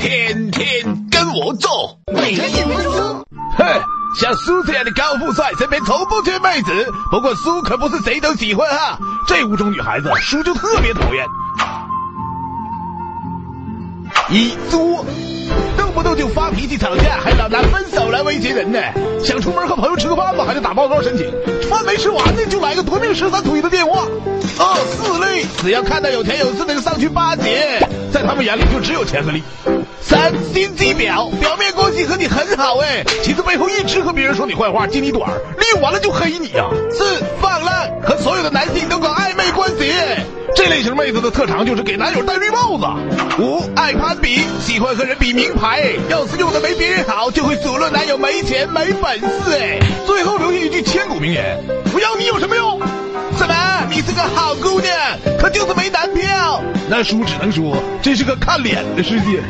天天跟我做。每天几分钟。哼，像苏这样的高富帅，身边从不缺妹子。不过苏可不是谁都喜欢哈，这五种女孩子，苏就特别讨厌。一作，动不动就发脾气吵架，还老拿分手来威胁人呢。想出门和朋友吃个饭吧，还得打报告申请。饭没吃完呢，就来个夺命十三腿的电话。只要看到有钱有势的就上去巴结，在他们眼里就只有钱和利。三心机婊，表面关系和你很好哎，其实背后一直和别人说你坏话，揭你短，利用完了就黑你呀。四放浪，和所有的男性都搞暧昧关系。这类型妹子的特长就是给男友戴绿帽子。五爱攀比，喜欢和人比名牌，要是用的没别人好，就会数落男友没钱没本事哎。最后留下一句千古名言：不要你有什么用？那叔只能说，这是个看脸的世界。